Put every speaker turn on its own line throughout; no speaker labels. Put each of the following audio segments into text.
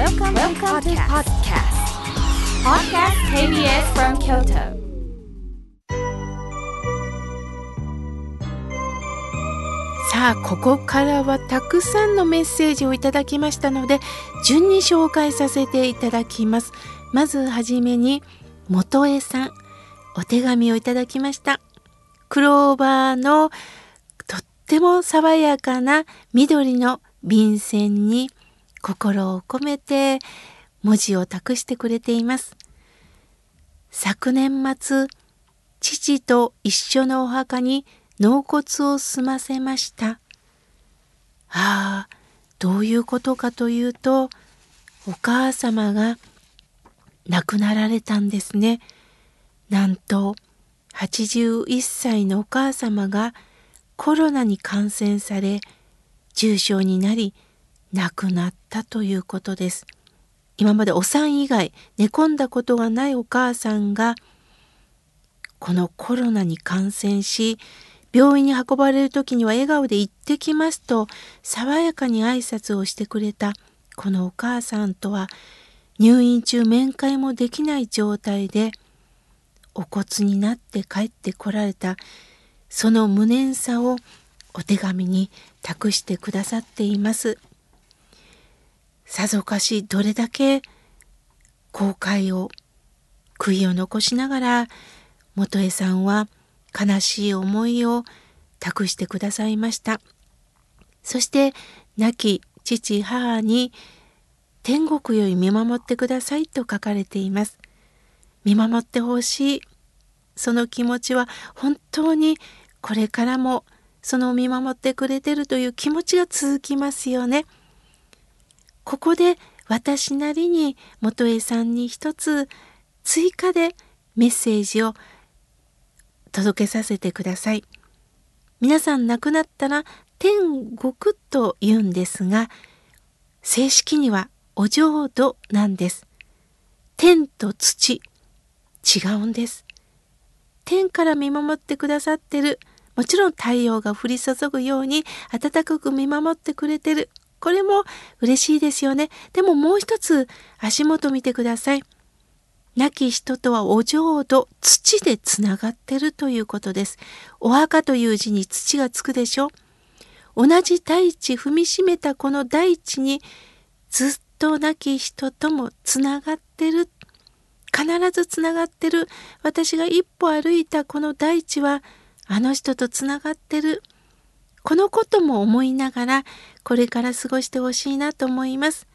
Welcome, Welcome to podcast. Podcast KBS from Kyoto.
さあここからはたくさんのメッセージをいただきましたので順に紹介させていただきますまずはじめに元江さんお手紙をいただきましたクローバーのとっても爽やかな緑の便箋に心を込めて文字を託してくれています昨年末父と一緒のお墓に納骨を済ませました。ああ、どういうことかというと、お母様が亡くなられたんですね。なんと、81歳のお母様がコロナに感染され、重症になり、亡くなったということです。今までお産以外寝込んだことがないお母さんが、このコロナに感染し、病院に運ばれる時には笑顔で行ってきますと爽やかに挨拶をしてくれたこのお母さんとは入院中面会もできない状態でお骨になって帰ってこられたその無念さをお手紙に託してくださっています。さぞかしどれだけ後悔を悔いを残しながら元江さんは悲しい思いを託してくださいました。そして亡き父母に天国より見守ってくださいと書かれています。見守ってほしい。その気持ちは本当にこれからもその見守ってくれてるという気持ちが続きますよね。ここで私なりに元江さんに一つ追加でメッセージを届けさせてください。皆さん亡くなったら天国と言うんですが、正式にはお浄土なんです。天と土、違うんです。天から見守ってくださってる。もちろん太陽が降り注ぐように暖かく見守ってくれてる。これも嬉しいですよね。でももう一つ足元見てください。亡き人とはお浄土、土でつながってるということです。お墓という字に土がつくでしょ同じ大地踏みしめたこの大地にずっと亡き人ともつながってる。必ずつながってる。私が一歩歩いたこの大地はあの人とつながってる。このことも思いながらこれから過ごしてほしいなと思います。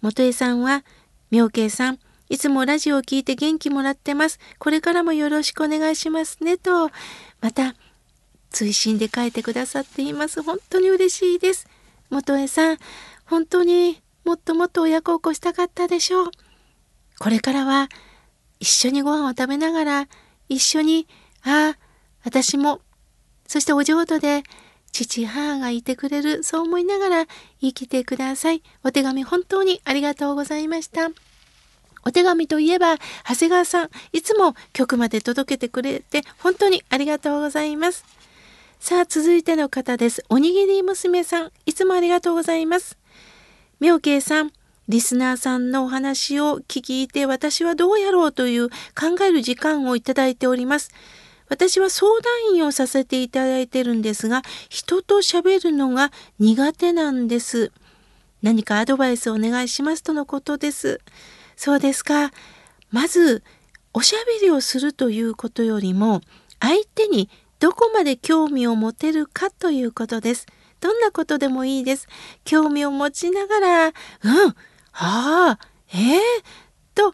元江さんは妙慶さんいつもラジオを聞いて元気もらってます。これからもよろしくお願いしますね。と、また、追伸で書いてくださっています。本当に嬉しいです。元江さん、本当にもっともっと親孝行したかったでしょう。これからは、一緒にご飯を食べながら、一緒に、ああ、私も、そしてお浄土で、父、母がいてくれる、そう思いながら生きてください。お手紙本当にありがとうございました。お手紙といえば、長谷川さん、いつも曲まで届けてくれて、本当にありがとうございます。さあ、続いての方です。おにぎり娘さん、いつもありがとうございます。妙慶さん、リスナーさんのお話を聞いて、私はどうやろうという考える時間をいただいております。私は相談員をさせていただいてるんですが、人と喋るのが苦手なんです。何かアドバイスお願いしますとのことです。そうですか。まず、おしゃべりをするということよりも、相手にどこまで興味を持てるかということです。どんなことでもいいです。興味を持ちながら、うん、はあ、ええー、と、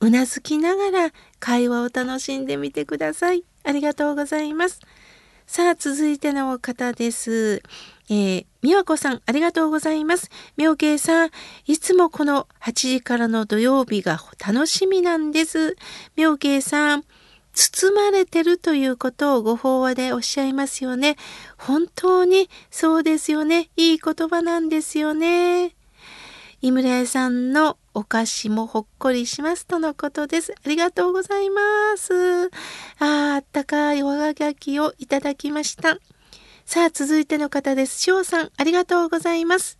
うなずきながら会話を楽しんでみてください。ありがとうございます。さあ、続いての方です。えー、みわこさん、ありがとうございます。みょうけいさん、いつもこの8時からの土曜日が楽しみなんです。みょうけいさん、包まれてるということをご法話でおっしゃいますよね。本当にそうですよね。いい言葉なんですよね。井村屋さんのお菓子もほっこりしますとのことです。ありがとうございます。ああ、ったかいおがきをいただきました。さあ、続いての方です。翔さん、ありがとうございます。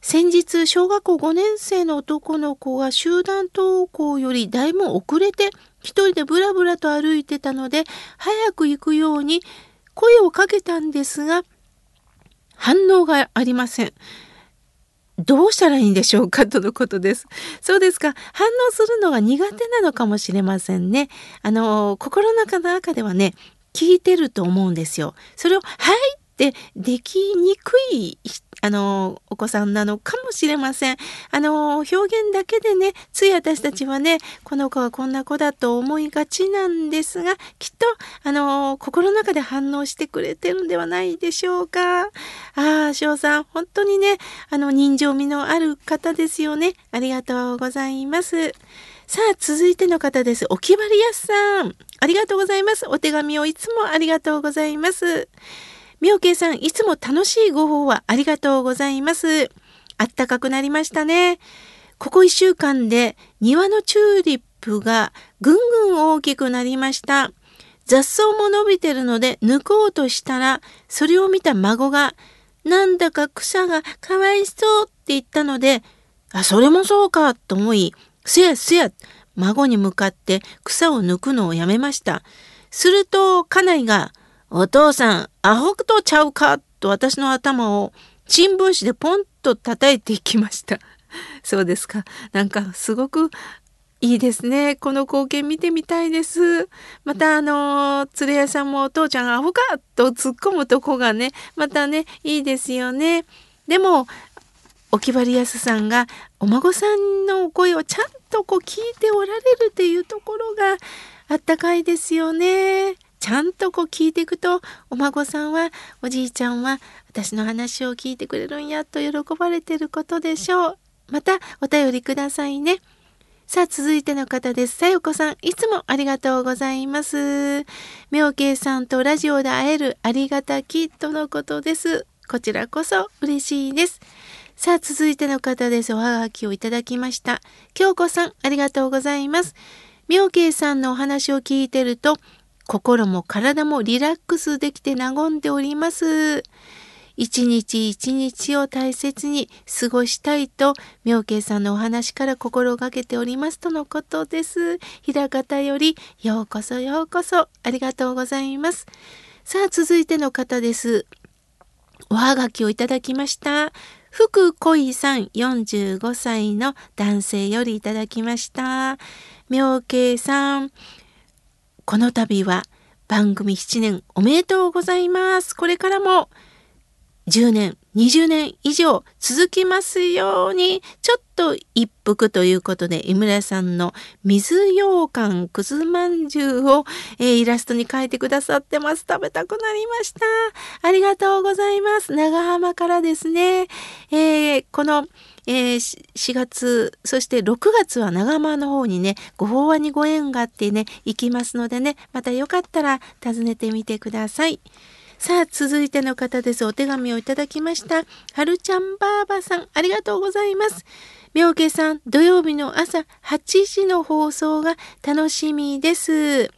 先日、小学校5年生の男の子が集団登校よりだいぶ遅れて一人でブラブラと歩いてたので、早く行くように声をかけたんですが、反応がありません。どうしたらいいんでしょうか？とのことです。そうですか。反応するのが苦手なのかもしれませんね。あの、心の中の中ではね、聞いてると思うんですよ。それを、はいってできにくいあのお子さんなのかもしれません。あの表現だけでねつい私たちはねこの子はこんな子だと思いがちなんですがきっとあの心の中で反応してくれてるんではないでしょうか。ああ翔さん本当にねあの人情味のある方ですよね。ありがとうございます。さあ、続いての方です。おきばりやすさん。ありがとうございます。お手紙をいつもありがとうございます。みおけいさん、いつも楽しいご報はありがとうございます。あったかくなりましたね。ここ1週間で庭のチューリップがぐんぐん大きくなりました。雑草も伸びてるので抜こうとしたら、それを見た孫が、なんだか草がかわいそうって言ったので、あ、それもそうかと思い、せやせや、孫に向かって草を抜くのをやめました。すると、家内が、お父さん、アホとちゃうか？と私の頭を新聞紙でポンと叩いていきました。そうですか。なんかすごくいいですね。この光景見てみたいです。またあのー、連れ屋さんもお父ちゃんアホか？と突っ込むとこがね、またね、いいですよね。でも、おきばりやすさんがお孫さんのお声をちゃんとこう聞いておられるっていうところがあったかいですよね。ちゃんとこう聞いていくとお孫さんはおじいちゃんは私の話を聞いてくれるんやと喜ばれてることでしょう。またお便りくださいね。さあ続いての方です。さよこさんいつもありがとうございます。妙慶さんとラジオで会えるありがたきとのことです。こちらこそ嬉しいです。さあ続いての方です。おはがきをいただきました。京子さんありがとうございます。妙慶さんのお話を聞いてると心も体もリラックスできて和んでおります。一日一日を大切に過ごしたいと、妙慶さんのお話から心がけておりますとのことです。平方より、ようこそようこそ、ありがとうございます。さあ、続いての方です。おはがきをいただきました。福恋さん45歳の男性よりいただきました。妙慶さん、この度は番組7年おめでとうございます。これからも10年、20年以上続きますように、ちょっと一服ということで、井村さんの水羊羹くずまんじゅうを、えー、イラストに描いてくださってます。食べたくなりました。ありがとうございます。長浜からですね。えー、このえー、4月、そして6月は長間の方にね、ご法話にご縁があってね、行きますのでね、またよかったら訪ねてみてください。さあ、続いての方です。お手紙をいただきました。はるちゃんばあばさん、ありがとうございます。妙家さん、土曜日の朝8時の放送が楽しみです。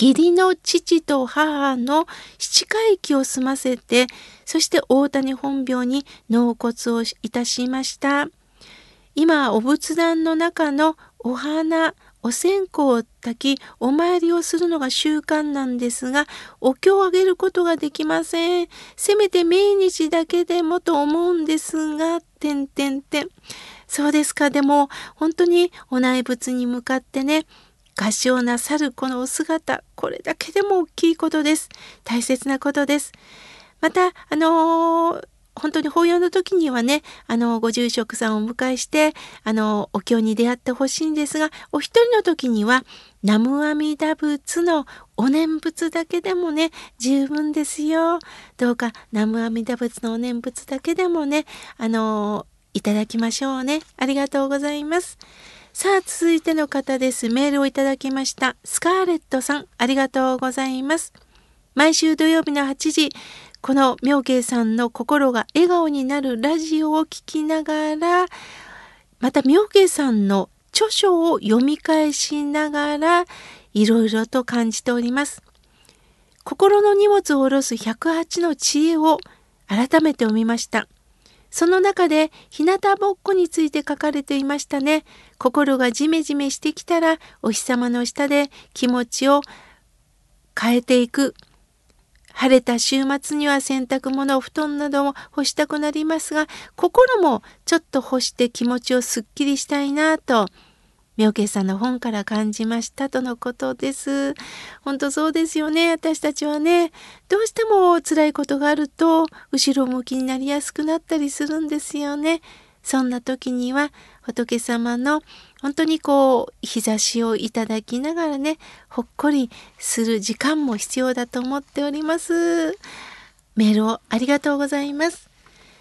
義理の父と母の七回忌を済ませて、そして大谷本廟に納骨をいたしました。今、お仏壇の中のお花、お線香を炊き、お参りをするのが習慣なんですが、お経をあげることができません。せめて命日だけでもと思うんですが、てんてんてん。そうですか。でも、本当にお内仏に向かってね、合唱なさるこのお姿、これだけでも大きいことです。大切なことです。また、あのー、本当に法要の時にはね、あの、ご住職さんをお迎えして、あの、お経に出会ってほしいんですが、お一人の時には、南無阿弥陀仏のお念仏だけでもね、十分ですよ。どうか、南無阿弥陀仏のお念仏だけでもね、あの、いただきましょうね。ありがとうございます。さあ、続いての方です。メールをいただきました。スカーレットさん、ありがとうございます。毎週土曜日の8時、この妙慶さんの心が笑顔になるラジオを聴きながら、また妙慶さんの著書を読み返しながら、いろいろと感じております。心の荷物を下ろす108の知恵を改めて読みました。その中で日向ぼっこについて書かれていましたね。心がジメジメしてきたらお日様の下で気持ちを変えていく。晴れた週末には洗濯物、布団なども干したくなりますが、心もちょっと干して気持ちをすっきりしたいなと妙慶さんの本から感じましたとのことです。本当そうですよね。私たちはね、どうしても辛いことがあると、後ろ向きになりやすくなったりするんですよね。そんな時には仏様の本当にこう日差しをいただきながらねほっこりする時間も必要だと思っておりますメールをありがとうございます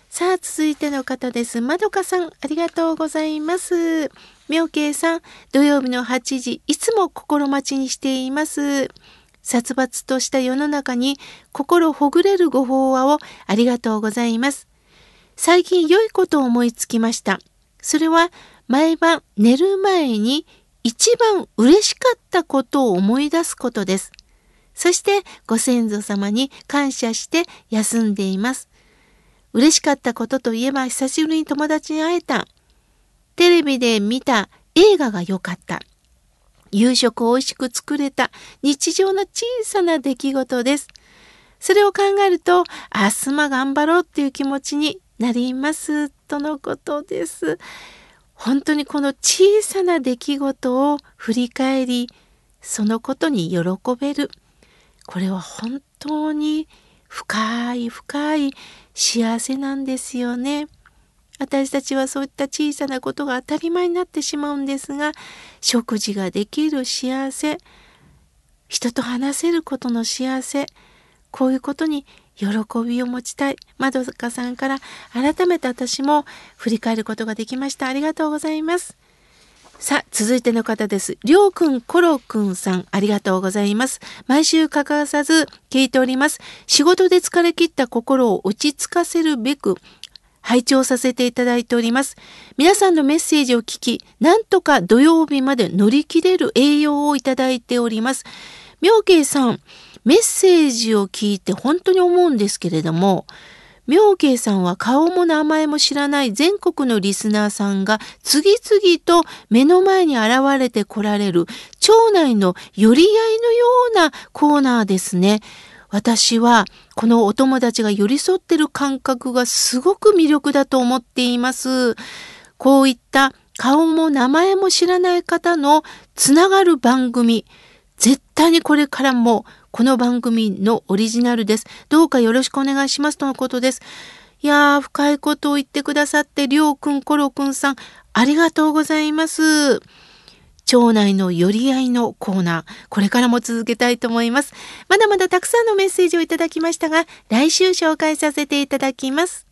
さあ続いての方ですまどかさんありがとうございます妙慶さん、土曜日の8時、いつも心待ちにしています。殺伐とした世の中に心ほぐれるご法話をありがとうございます。最近良いことを思いつきました。それは毎晩寝る前に一番嬉しかったことを思い出すことです。そしてご先祖様に感謝して休んでいます。嬉しかったことといえば久しぶりに友達に会えた。テレビで見た映画が良かった。夕食を美味しく作れた日常の小さな出来事です。それを考えると、明日も頑張ろうっていう気持ちになりますとのことです。本当にこの小さな出来事を振り返り、そのことに喜べる。これは本当に深い深い幸せなんですよね。私たちはそういった小さなことが当たり前になってしまうんですが食事ができる幸せ人と話せることの幸せこういうことに喜びを持ちたいまどかさんから改めて私も振り返ることができましたありがとうございますさあ、続いての方です。りょうくん、ころくんさん、ありがとうございます。毎週欠かさず聞いております。仕事で疲れ切った心を落ち着かせるべく、拝聴させていただいております。皆さんのメッセージを聞き、なんとか土曜日まで乗り切れる栄養をいただいております。妙慶さん、メッセージを聞いて本当に思うんですけれども、妙慶さんは顔も名前も知らない全国のリスナーさんが次々と目の前に現れてこられる町内の寄り合いのようなコーナーですね。私はこのお友達が寄り添ってる感覚がすごく魅力だと思っています。こういった顔も名前も知らない方のつながる番組、絶対にこれからもこの番組のオリジナルです。どうかよろしくお願いしますとのことです。いやー、深いことを言ってくださって、りょうくん、ころくんさん、ありがとうございます。町内の寄り合いのコーナー、これからも続けたいと思います。まだまだたくさんのメッセージをいただきましたが、来週紹介させていただきます。